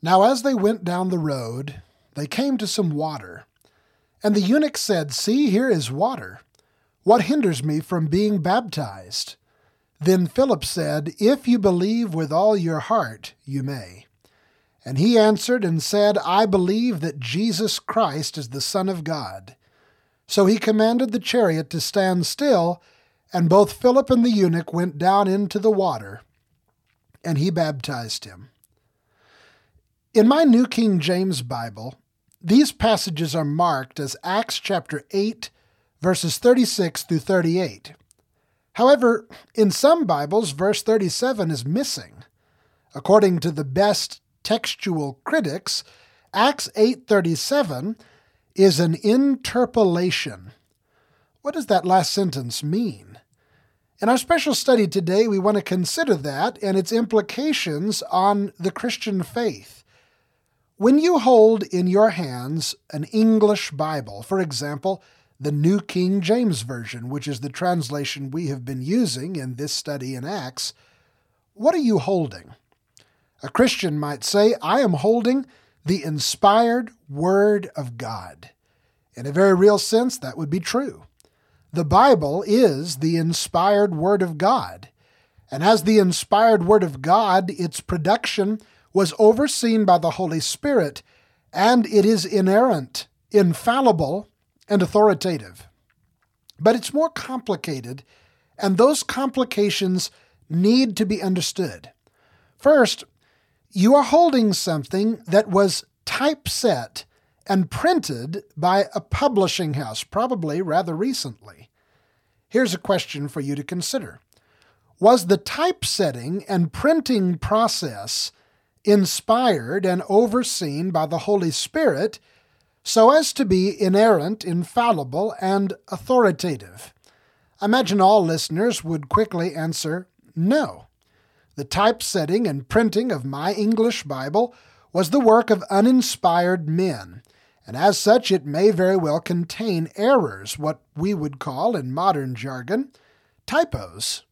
Now, as they went down the road, they came to some water. And the eunuch said, See, here is water. What hinders me from being baptized? Then Philip said, If you believe with all your heart, you may. And he answered and said, I believe that Jesus Christ is the Son of God. So he commanded the chariot to stand still, and both Philip and the eunuch went down into the water, and he baptized him. In my New King James Bible, these passages are marked as Acts chapter 8, verses 36 through 38. However, in some Bibles, verse 37 is missing. According to the best textual critics, Acts 8:37 is an interpolation. What does that last sentence mean? In our special study today, we want to consider that and its implications on the Christian faith. When you hold in your hands an English Bible, for example, the New King James Version, which is the translation we have been using in this study in Acts, what are you holding? A Christian might say, I am holding the inspired Word of God. In a very real sense, that would be true. The Bible is the inspired Word of God. And as the inspired Word of God, its production was overseen by the Holy Spirit, and it is inerrant, infallible, and authoritative. But it's more complicated, and those complications need to be understood. First, you are holding something that was typeset and printed by a publishing house, probably rather recently. Here's a question for you to consider Was the typesetting and printing process inspired and overseen by the Holy Spirit so as to be inerrant, infallible, and authoritative? Imagine all listeners would quickly answer no. The typesetting and printing of my English Bible was the work of uninspired men, and as such it may very well contain errors, what we would call in modern jargon typos.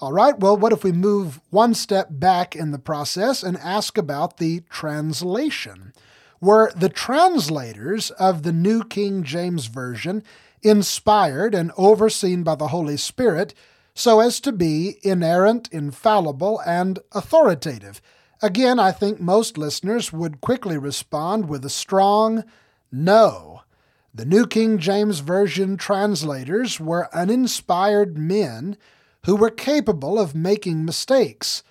All right, well, what if we move one step back in the process and ask about the translation? Were the translators of the New King James Version inspired and overseen by the Holy Spirit so as to be inerrant, infallible, and authoritative. Again, I think most listeners would quickly respond with a strong no. The New King James Version translators were uninspired men who were capable of making mistakes.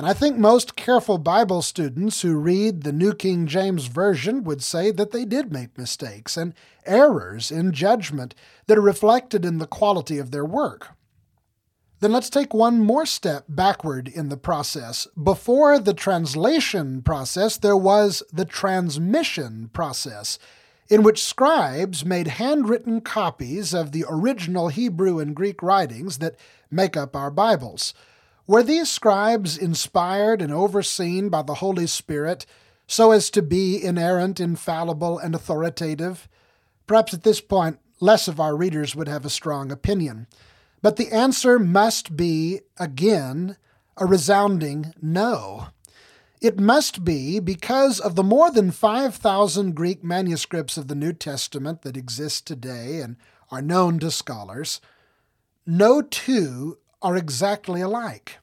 And I think most careful Bible students who read the New King James Version would say that they did make mistakes and errors in judgment that are reflected in the quality of their work. Then let's take one more step backward in the process. Before the translation process, there was the transmission process, in which scribes made handwritten copies of the original Hebrew and Greek writings that make up our Bibles. Were these scribes inspired and overseen by the Holy Spirit so as to be inerrant, infallible, and authoritative? Perhaps at this point, less of our readers would have a strong opinion. But the answer must be, again, a resounding no. It must be because of the more than 5,000 Greek manuscripts of the New Testament that exist today and are known to scholars. No two are exactly alike.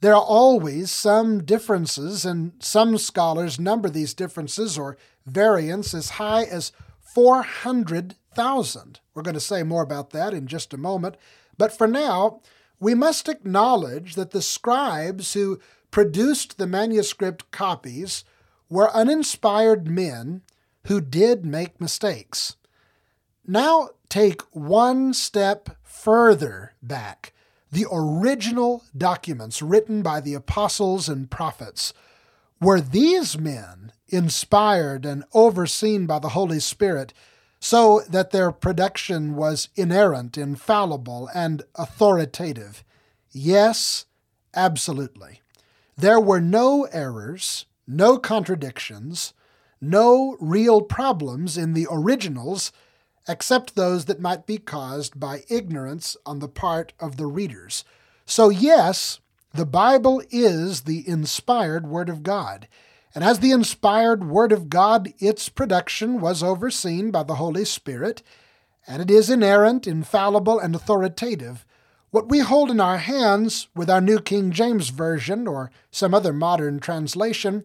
There are always some differences, and some scholars number these differences or variants as high as 400,000. We're going to say more about that in just a moment. But for now, we must acknowledge that the scribes who produced the manuscript copies were uninspired men who did make mistakes. Now take one step further back the original documents written by the apostles and prophets, were these men inspired and overseen by the Holy Spirit so that their production was inerrant, infallible, and authoritative? Yes, absolutely. there were no errors, no contradictions, no real problems in the originals except those that might be caused by ignorance on the part of the readers. So, yes, the Bible is the inspired Word of God. And as the inspired Word of God, its production was overseen by the Holy Spirit, and it is inerrant, infallible, and authoritative. What we hold in our hands with our New King James Version or some other modern translation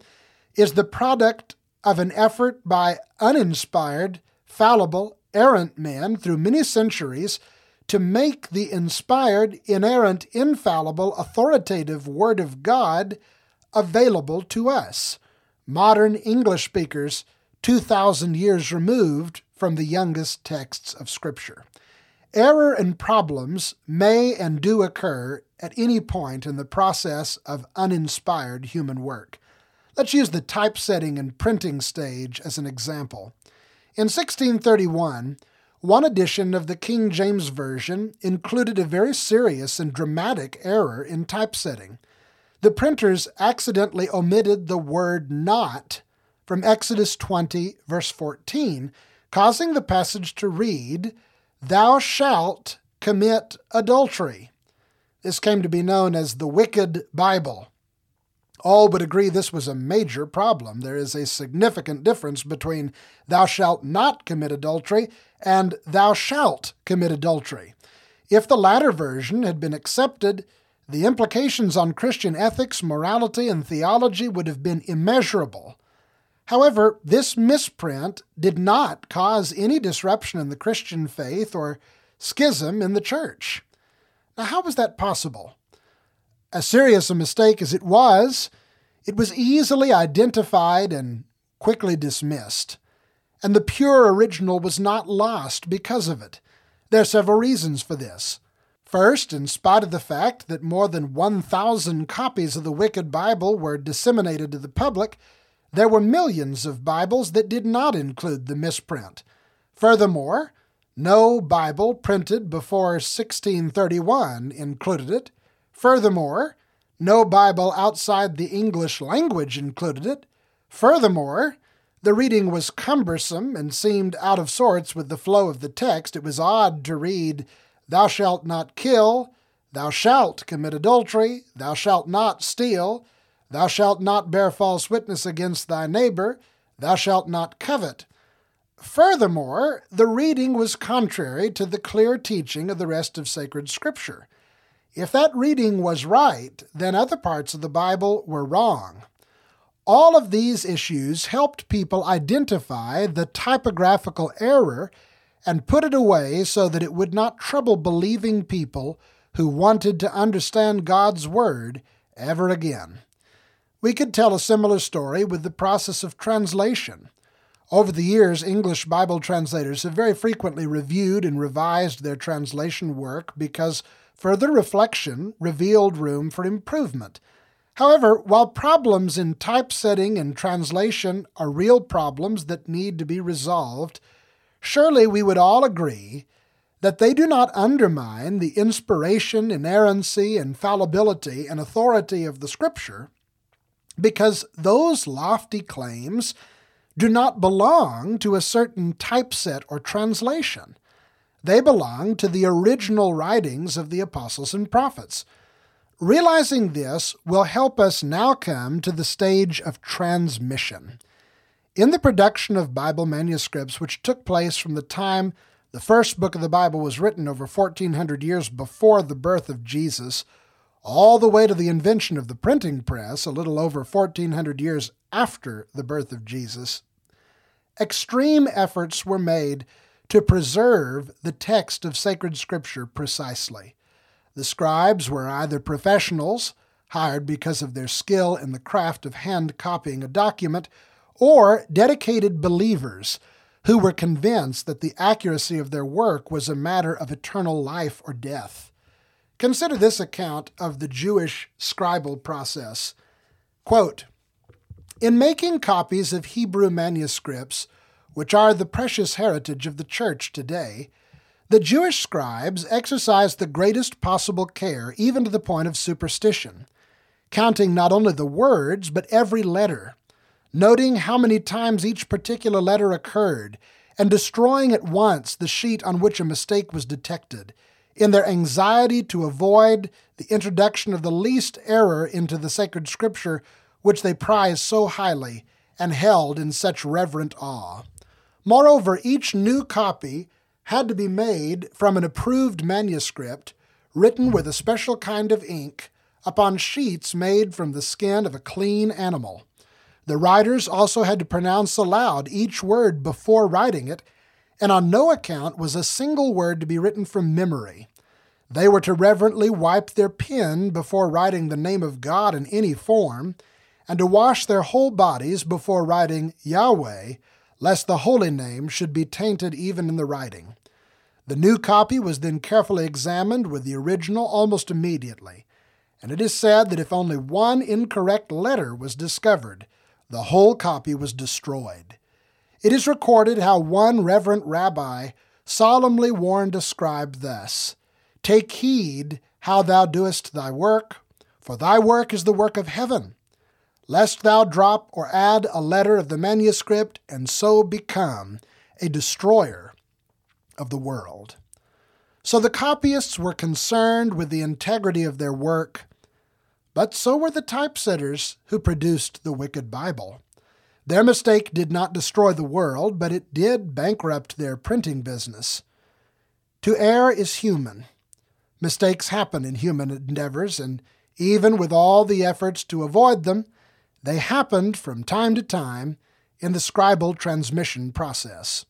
is the product of an effort by uninspired, fallible, errant men through many centuries to make the inspired, inerrant, infallible, authoritative Word of God available to us, modern English speakers 2,000 years removed from the youngest texts of Scripture. Error and problems may and do occur at any point in the process of uninspired human work. Let's use the typesetting and printing stage as an example. In 1631, one edition of the King James Version included a very serious and dramatic error in typesetting. The printers accidentally omitted the word not from Exodus 20, verse 14, causing the passage to read, Thou shalt commit adultery. This came to be known as the Wicked Bible. All would agree this was a major problem. There is a significant difference between thou shalt not commit adultery and thou shalt commit adultery. If the latter version had been accepted, the implications on Christian ethics, morality, and theology would have been immeasurable. However, this misprint did not cause any disruption in the Christian faith or schism in the church. Now, how was that possible? As serious a mistake as it was, it was easily identified and quickly dismissed. And the pure original was not lost because of it. There are several reasons for this. First, in spite of the fact that more than 1,000 copies of the Wicked Bible were disseminated to the public, there were millions of Bibles that did not include the misprint. Furthermore, no Bible printed before 1631 included it, Furthermore, no Bible outside the English language included it. Furthermore, the reading was cumbersome and seemed out of sorts with the flow of the text. It was odd to read, Thou shalt not kill, Thou shalt commit adultery, Thou shalt not steal, Thou shalt not bear false witness against thy neighbor, Thou shalt not covet. Furthermore, the reading was contrary to the clear teaching of the rest of sacred Scripture. If that reading was right, then other parts of the Bible were wrong. All of these issues helped people identify the typographical error and put it away so that it would not trouble believing people who wanted to understand God's Word ever again. We could tell a similar story with the process of translation. Over the years, English Bible translators have very frequently reviewed and revised their translation work because Further reflection revealed room for improvement. However, while problems in typesetting and translation are real problems that need to be resolved, surely we would all agree that they do not undermine the inspiration, inerrancy, infallibility, and authority of the Scripture, because those lofty claims do not belong to a certain typeset or translation. They belong to the original writings of the apostles and prophets. Realizing this will help us now come to the stage of transmission. In the production of Bible manuscripts, which took place from the time the first book of the Bible was written over 1400 years before the birth of Jesus, all the way to the invention of the printing press, a little over 1400 years after the birth of Jesus, extreme efforts were made to preserve the text of sacred scripture precisely. The scribes were either professionals, hired because of their skill in the craft of hand copying a document, or dedicated believers who were convinced that the accuracy of their work was a matter of eternal life or death. Consider this account of the Jewish scribal process. Quote, in making copies of Hebrew manuscripts, which are the precious heritage of the Church today, the Jewish scribes exercised the greatest possible care, even to the point of superstition. counting not only the words, but every letter, noting how many times each particular letter occurred, and destroying at once the sheet on which a mistake was detected, in their anxiety to avoid the introduction of the least error into the sacred scripture which they prized so highly and held in such reverent awe. Moreover, each new copy had to be made from an approved manuscript written with a special kind of ink upon sheets made from the skin of a clean animal. The writers also had to pronounce aloud each word before writing it, and on no account was a single word to be written from memory. They were to reverently wipe their pen before writing the name of God in any form, and to wash their whole bodies before writing Yahweh, lest the holy name should be tainted even in the writing. The new copy was then carefully examined with the original almost immediately, and it is said that if only one incorrect letter was discovered, the whole copy was destroyed. It is recorded how one reverent rabbi solemnly warned a scribe thus Take heed how thou doest thy work, for thy work is the work of heaven, lest thou drop or add a letter of the manuscript and so become a destroyer of the world. So the copyists were concerned with the integrity of their work, but so were the typesetters who produced the wicked Bible. Their mistake did not destroy the world, but it did bankrupt their printing business. To err is human. Mistakes happen in human endeavors, and even with all the efforts to avoid them, they happened from time to time in the scribal transmission process.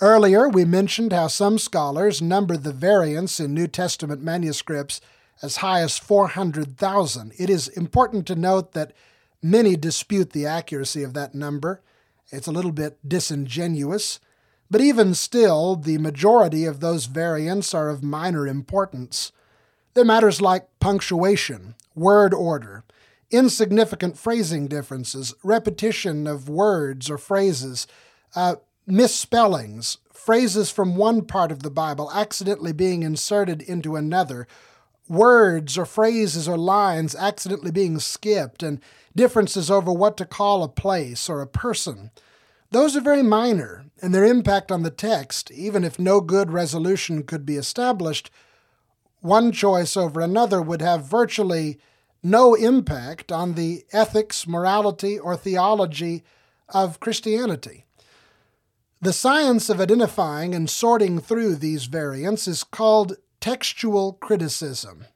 Earlier, we mentioned how some scholars number the variants in New Testament manuscripts as high as 400,000. It is important to note that many dispute the accuracy of that number. It's a little bit disingenuous, but even still, the majority of those variants are of minor importance. They're matters like punctuation, word order, insignificant phrasing differences, repetition of words or phrases, uh, misspellings, phrases from one part of the Bible accidentally being inserted into another, words or phrases or lines accidentally being skipped, and differences over what to call a place or a person. Those are very minor, and their impact on the text, even if no good resolution could be established, one choice over another would have virtually no impact on the ethics, morality, or theology of Christianity. The science of identifying and sorting through these variants is called textual criticism.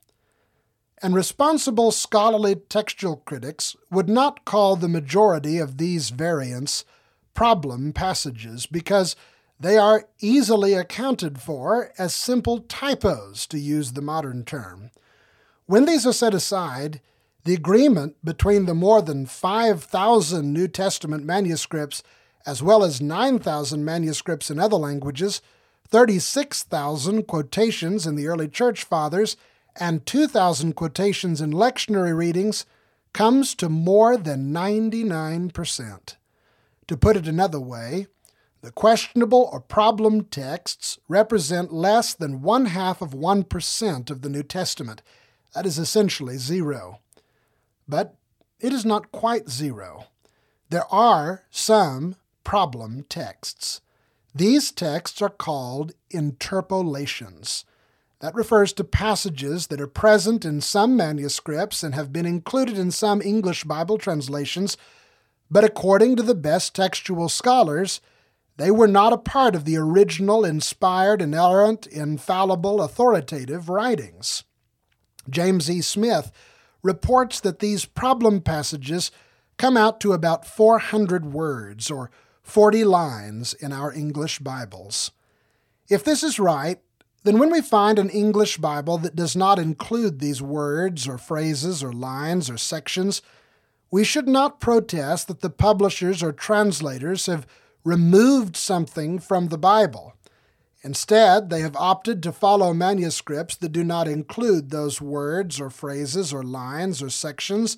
And responsible scholarly textual critics would not call the majority of these variants problem passages because they are easily accounted for as simple typos, to use the modern term. When these are set aside, the agreement between the more than 5,000 New Testament manuscripts, as well as 9,000 manuscripts in other languages, 36,000 quotations in the early church fathers, and 2,000 quotations in lectionary readings, comes to more than 99%. To put it another way, the questionable or problem texts represent less than one half of 1% of the New Testament that is essentially zero. But it is not quite zero. There are some problem texts. These texts are called interpolations. That refers to passages that are present in some manuscripts and have been included in some English Bible translations, but according to the best textual scholars, they were not a part of the original inspired, inerrant, infallible, authoritative writings. James E. Smith reports that these problem passages come out to about 400 words or 40 lines in our English Bibles. If this is right, then when we find an English Bible that does not include these words or phrases or lines or sections, we should not protest that the publishers or translators have removed something from the Bible. Instead, they have opted to follow manuscripts that do not include those words or phrases or lines or sections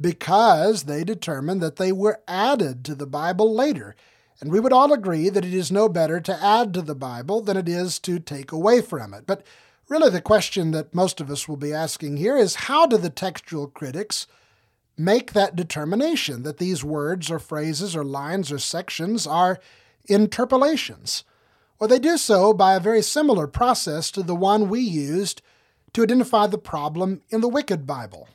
because they determine that they were added to the Bible later. And we would all agree that it is no better to add to the Bible than it is to take away from it. But Really, the question that most of us will be asking here is how do the textual critics make that determination that these words or phrases or lines or sections are interpolations? Well, they do so by a very similar process to the one we used to identify the problem in the Wicked Bible.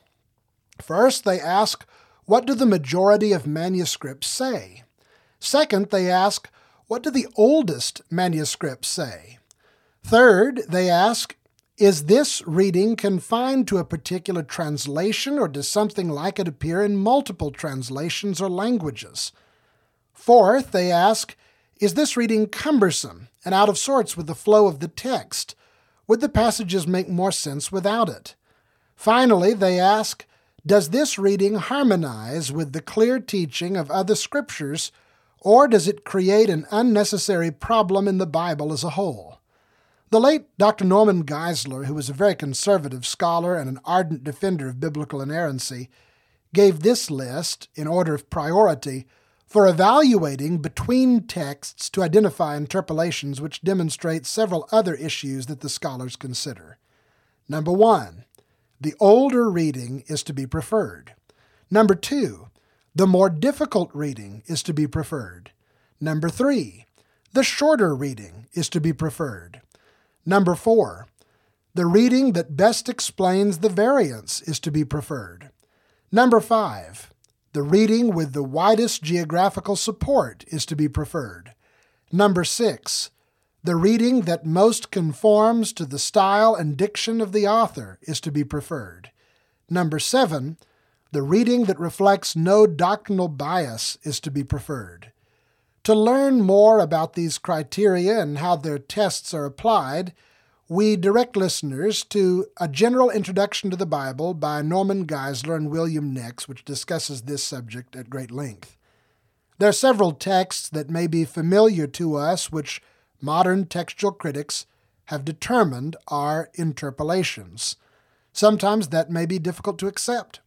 First, they ask, what do the majority of manuscripts say? Second, they ask, what do the oldest manuscripts say? Third, they ask, is this reading confined to a particular translation, or does something like it appear in multiple translations or languages? Fourth, they ask, is this reading cumbersome and out of sorts with the flow of the text? Would the passages make more sense without it? Finally, they ask, does this reading harmonize with the clear teaching of other scriptures, or does it create an unnecessary problem in the Bible as a whole? The late Dr. Norman Geisler, who was a very conservative scholar and an ardent defender of biblical inerrancy, gave this list, in order of priority, for evaluating between texts to identify interpolations which demonstrate several other issues that the scholars consider. Number one, the older reading is to be preferred. Number two, the more difficult reading is to be preferred. Number three, the shorter reading is to be preferred. Number four, the reading that best explains the variants is to be preferred. Number five, the reading with the widest geographical support is to be preferred. Number six, the reading that most conforms to the style and diction of the author is to be preferred. Number seven, the reading that reflects no doctrinal bias is to be preferred. To learn more about these criteria and how their tests are applied, we direct listeners to A General Introduction to the Bible by Norman Geisler and William Nix, which discusses this subject at great length. There are several texts that may be familiar to us which modern textual critics have determined are interpolations. Sometimes that may be difficult to accept.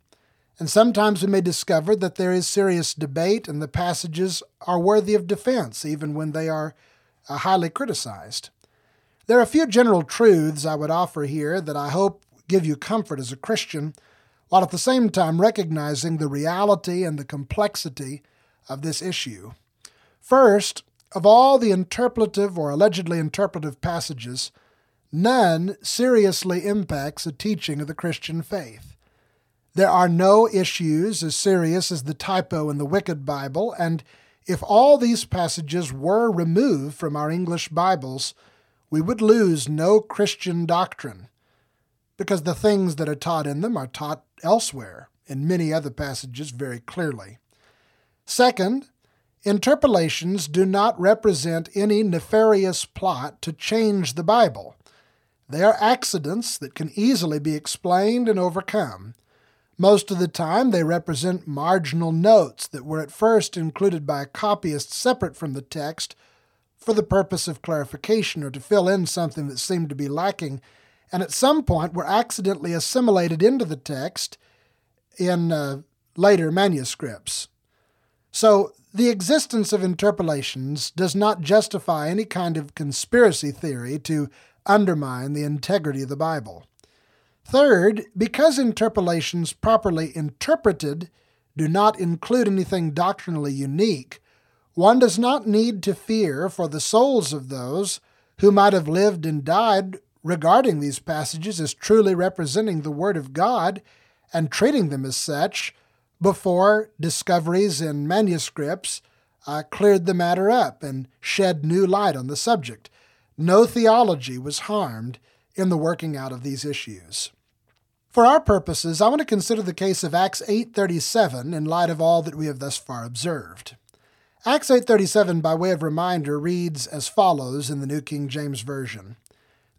And sometimes we may discover that there is serious debate and the passages are worthy of defense, even when they are uh, highly criticized. There are a few general truths I would offer here that I hope give you comfort as a Christian, while at the same time recognizing the reality and the complexity of this issue. First, of all the interpretative or allegedly interpretative passages, none seriously impacts the teaching of the Christian faith. There are no issues as serious as the typo in the Wicked Bible, and if all these passages were removed from our English Bibles, we would lose no Christian doctrine, because the things that are taught in them are taught elsewhere in many other passages very clearly. Second, interpolations do not represent any nefarious plot to change the Bible. They are accidents that can easily be explained and overcome. Most of the time, they represent marginal notes that were at first included by a copyist separate from the text for the purpose of clarification or to fill in something that seemed to be lacking, and at some point were accidentally assimilated into the text in uh, later manuscripts. So, the existence of interpolations does not justify any kind of conspiracy theory to undermine the integrity of the Bible. Third, because interpolations properly interpreted do not include anything doctrinally unique, one does not need to fear for the souls of those who might have lived and died regarding these passages as truly representing the Word of God and treating them as such before discoveries in manuscripts uh, cleared the matter up and shed new light on the subject. No theology was harmed in the working out of these issues. For our purposes, I want to consider the case of Acts 8:37 in light of all that we have thus far observed. Acts 8:37 by way of reminder reads as follows in the New King James Version.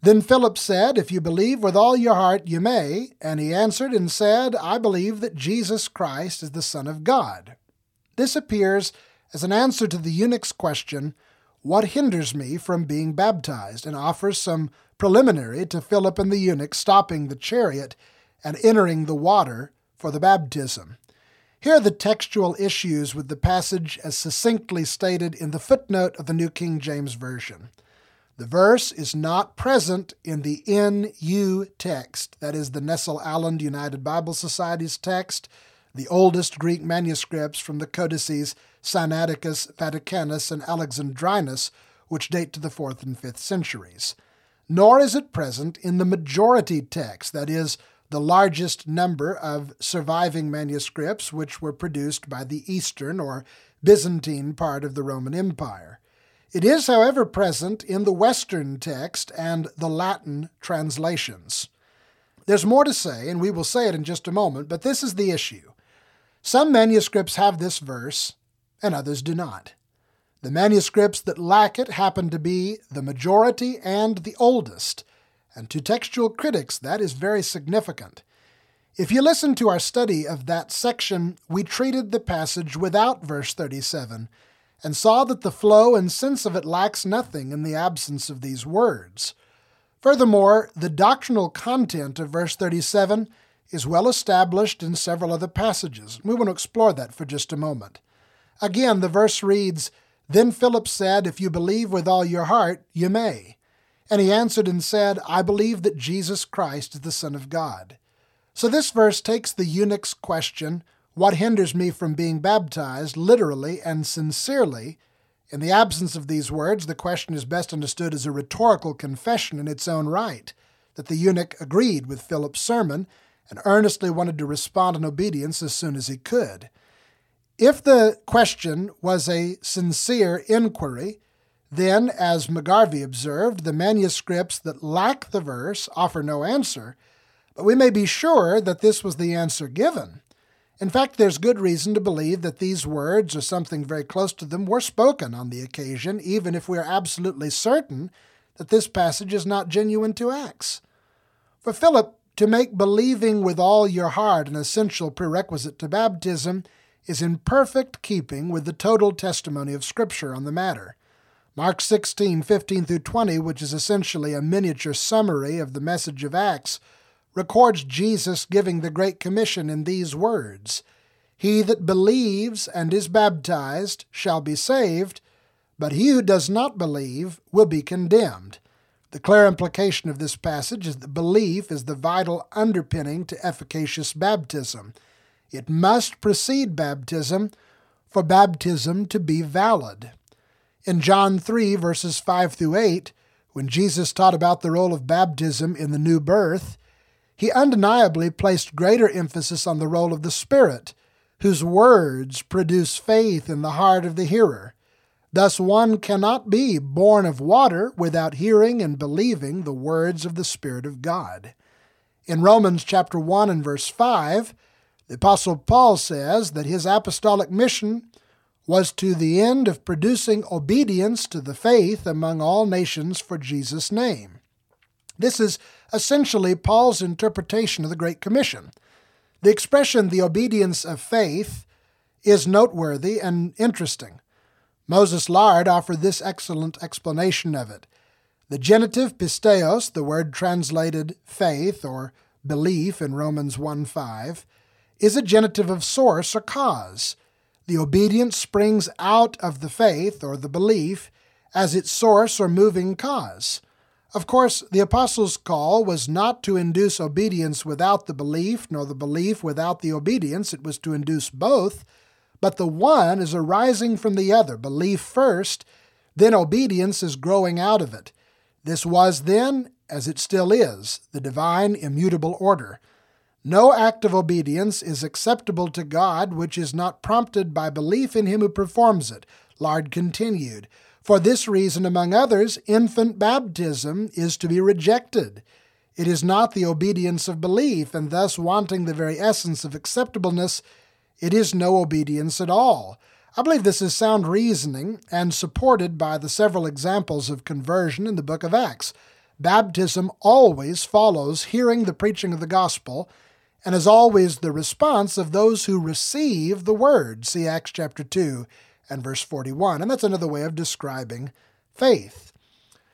Then Philip said, If you believe with all your heart, you may. And he answered and said, I believe that Jesus Christ is the Son of God. This appears as an answer to the eunuch's question, What hinders me from being baptized? and offers some preliminary to Philip and the eunuch stopping the chariot and entering the water for the baptism. Here are the textual issues with the passage as succinctly stated in the footnote of the New King James Version. The verse is not present in the NU text, that is the Nestle-Aland United Bible Society's text, the oldest Greek manuscripts from the codices Sinaiticus, Vaticanus, and Alexandrinus, which date to the 4th and 5th centuries. Nor is it present in the majority text, that is, the largest number of surviving manuscripts which were produced by the Eastern or Byzantine part of the Roman Empire. It is, however, present in the Western text and the Latin translations. There's more to say, and we will say it in just a moment, but this is the issue. Some manuscripts have this verse, and others do not. The manuscripts that lack it happen to be the majority and the oldest, and to textual critics that is very significant. If you listen to our study of that section, we treated the passage without verse 37 and saw that the flow and sense of it lacks nothing in the absence of these words. Furthermore, the doctrinal content of verse 37 is well established in several other passages. We want to explore that for just a moment. Again, the verse reads, Then Philip said, If you believe with all your heart, you may. And he answered and said, I believe that Jesus Christ is the Son of God. So this verse takes the eunuch's question, what hinders me from being baptized, literally and sincerely? In the absence of these words, the question is best understood as a rhetorical confession in its own right, that the eunuch agreed with Philip's sermon and earnestly wanted to respond in obedience as soon as he could. If the question was a sincere inquiry, then, as McGarvey observed, the manuscripts that lack the verse offer no answer, but we may be sure that this was the answer given. In fact, there's good reason to believe that these words, or something very close to them, were spoken on the occasion, even if we are absolutely certain that this passage is not genuine to Acts. For Philip, to make believing with all your heart an essential prerequisite to baptism is in perfect keeping with the total testimony of Scripture on the matter. Mark 16, 15 through 20, which is essentially a miniature summary of the message of Acts, records Jesus giving the Great Commission in these words He that believes and is baptized shall be saved, but he who does not believe will be condemned. The clear implication of this passage is that belief is the vital underpinning to efficacious baptism. It must precede baptism for baptism to be valid. In John 3, verses 5 through 8, when Jesus taught about the role of baptism in the new birth, he undeniably placed greater emphasis on the role of the Spirit, whose words produce faith in the heart of the hearer. Thus, one cannot be born of water without hearing and believing the words of the Spirit of God. In Romans chapter 1 and verse 5, the Apostle Paul says that his apostolic mission was to the end of producing obedience to the faith among all nations for Jesus' name. This is essentially Paul's interpretation of the Great Commission. The expression, the obedience of faith, is noteworthy and interesting. Moses Lard offered this excellent explanation of it. The genitive pisteos, the word translated faith or belief in Romans 1 5, is a genitive of source or cause. The obedience springs out of the faith or the belief as its source or moving cause. Of course, the apostles' call was not to induce obedience without the belief, nor the belief without the obedience. It was to induce both, but the one is arising from the other. Belief first, then obedience is growing out of it. This was then, as it still is, the divine immutable order. No act of obedience is acceptable to God which is not prompted by belief in Him who performs it. Lard continued. For this reason, among others, infant baptism is to be rejected. It is not the obedience of belief, and thus wanting the very essence of acceptableness, it is no obedience at all. I believe this is sound reasoning and supported by the several examples of conversion in the book of Acts. Baptism always follows hearing the preaching of the gospel and is always the response of those who receive the word. See Acts chapter 2 and verse 41. And that's another way of describing faith.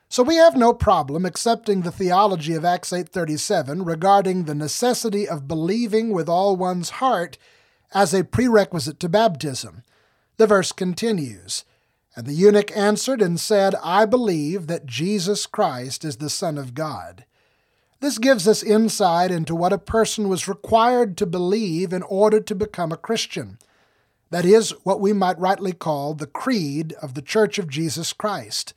So we have no problem accepting the theology of Acts 8:37 regarding the necessity of believing with all one's heart as a prerequisite to baptism. The verse continues, And the eunuch answered and said, I believe that Jesus Christ is the Son of God. This gives us insight into what a person was required to believe in order to become a Christian. That is what we might rightly call the creed of the Church of Jesus Christ.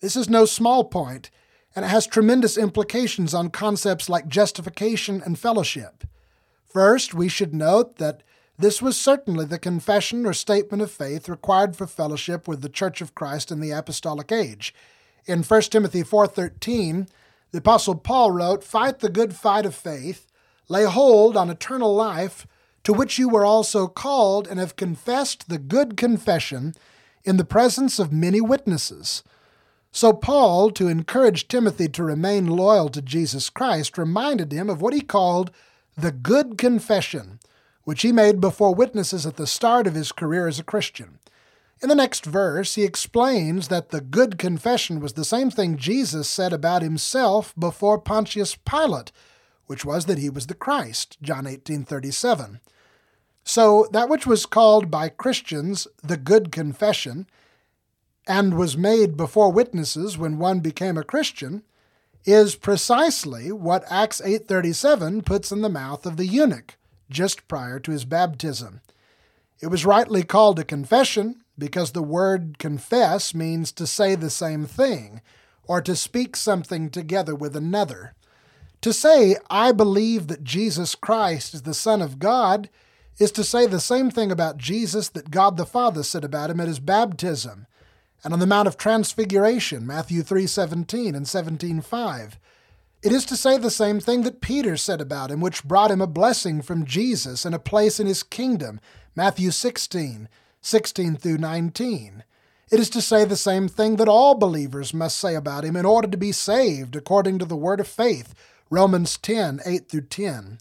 This is no small point, and it has tremendous implications on concepts like justification and fellowship. First, we should note that this was certainly the confession or statement of faith required for fellowship with the Church of Christ in the apostolic age. In 1 Timothy 4:13, the apostle Paul wrote, "Fight the good fight of faith, lay hold on eternal life, to which you were also called and have confessed the good confession in the presence of many witnesses." So Paul, to encourage Timothy to remain loyal to Jesus Christ, reminded him of what he called the good confession which he made before witnesses at the start of his career as a Christian. In the next verse, he explains that the good confession was the same thing Jesus said about himself before Pontius Pilate, which was that he was the Christ, John 18:37. So that which was called by Christians the good confession and was made before witnesses when one became a Christian is precisely what Acts 8:37 puts in the mouth of the eunuch just prior to his baptism. It was rightly called a confession because the word confess means to say the same thing or to speak something together with another. To say, I believe that Jesus Christ is the Son of God, is to say the same thing about Jesus that God the Father said about him at his baptism and on the Mount of Transfiguration, Matthew 3:17 and 17:5. It is to say the same thing that Peter said about him, which brought him a blessing from Jesus and a place in his kingdom. Matthew 16, 16 through 19. It is to say the same thing that all believers must say about him in order to be saved according to the word of faith. Romans 10, 8 through 10.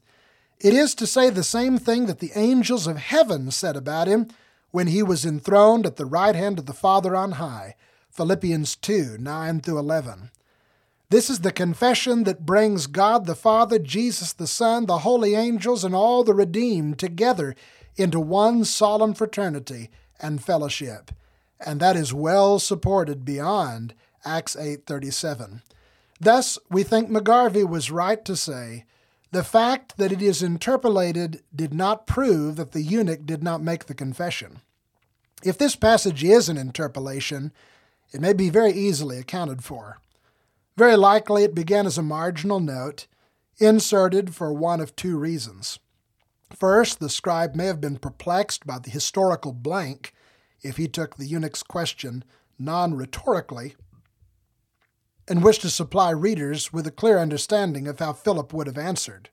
It is to say the same thing that the angels of heaven said about him when he was enthroned at the right hand of the Father on high. Philippians 2, 9 through 11. This is the confession that brings God the Father, Jesus the Son, the holy angels, and all the redeemed together into one solemn fraternity and fellowship. And that is well supported beyond Acts 8:37. Thus, we think McGarvey was right to say, the fact that it is interpolated did not prove that the eunuch did not make the confession. If this passage is an interpolation, it may be very easily accounted for. Very likely it began as a marginal note, inserted for one of two reasons. First, the scribe may have been perplexed by the historical blank if he took the eunuch's question non rhetorically and wished to supply readers with a clear understanding of how Philip would have answered,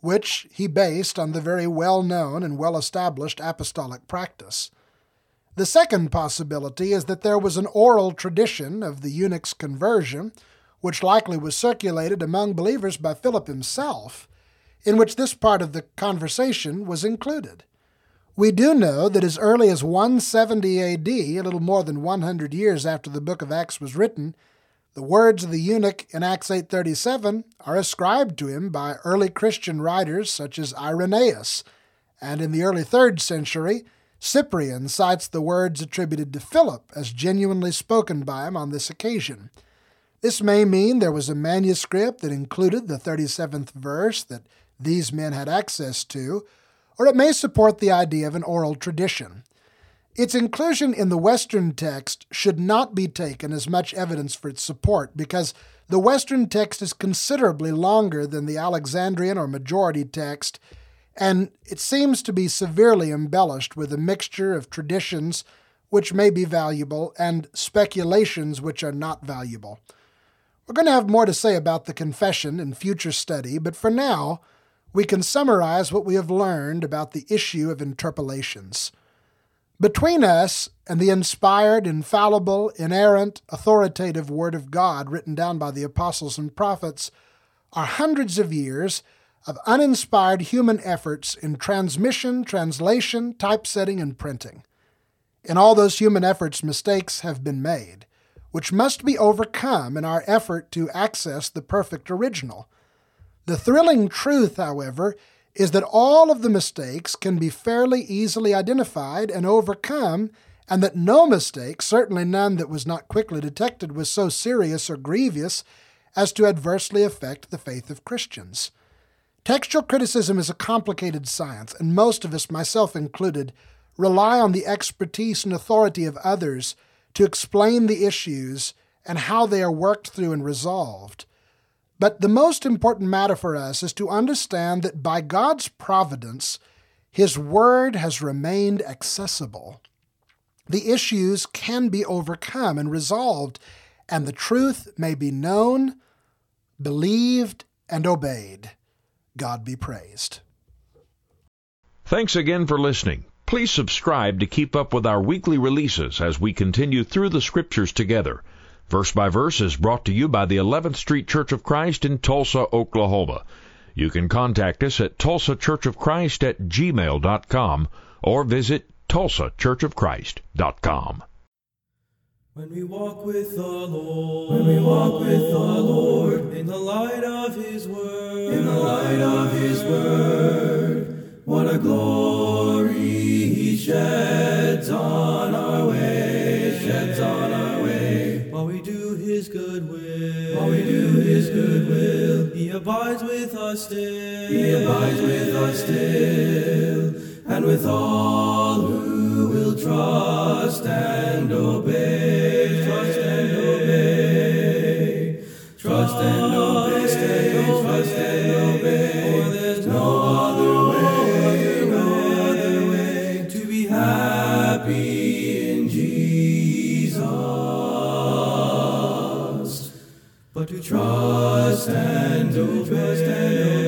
which he based on the very well known and well established apostolic practice. The second possibility is that there was an oral tradition of the eunuch's conversion which likely was circulated among believers by Philip himself, in which this part of the conversation was included. We do know that as early as 170 AD, a little more than 100 years after the book of Acts was written, the words of the eunuch in Acts 8:37 are ascribed to him by early Christian writers such as Irenaeus, and in the early 3rd century, Cyprian cites the words attributed to Philip as genuinely spoken by him on this occasion. This may mean there was a manuscript that included the 37th verse that these men had access to, or it may support the idea of an oral tradition. Its inclusion in the Western text should not be taken as much evidence for its support because the Western text is considerably longer than the Alexandrian or majority text, and it seems to be severely embellished with a mixture of traditions which may be valuable and speculations which are not valuable. We're going to have more to say about the confession in future study, but for now, we can summarize what we have learned about the issue of interpolations. Between us and the inspired, infallible, inerrant, authoritative Word of God written down by the apostles and prophets are hundreds of years of uninspired human efforts in transmission, translation, typesetting, and printing. In all those human efforts, mistakes have been made which must be overcome in our effort to access the perfect original. The thrilling truth, however, is that all of the mistakes can be fairly easily identified and overcome and that no mistake, certainly none that was not quickly detected, was so serious or grievous as to adversely affect the faith of Christians. Textual criticism is a complicated science, and most of us, myself included, rely on the expertise and authority of others to explain the issues and how they are worked through and resolved. But the most important matter for us is to understand that by God's providence, His Word has remained accessible. The issues can be overcome and resolved, and the truth may be known, believed, and obeyed. God be praised. Thanks again for listening. Please subscribe to keep up with our weekly releases as we continue through the Scriptures together. Verse by Verse is brought to you by the 11th Street Church of Christ in Tulsa, Oklahoma. You can contact us at tulsachurchofchrist at gmail.com or visit tulsachurchofchrist.com. When we walk with the Lord, when we walk with the Lord, in the light of His Word, in the light of His Word, what a glory He sheds on our way, sheds on good will, while we do is good will, He abides with us still, He abides with us still, and with all who will trust and obey, trust and obey, trust and obey, trust and obey. For there's no other way, but to trust and obey.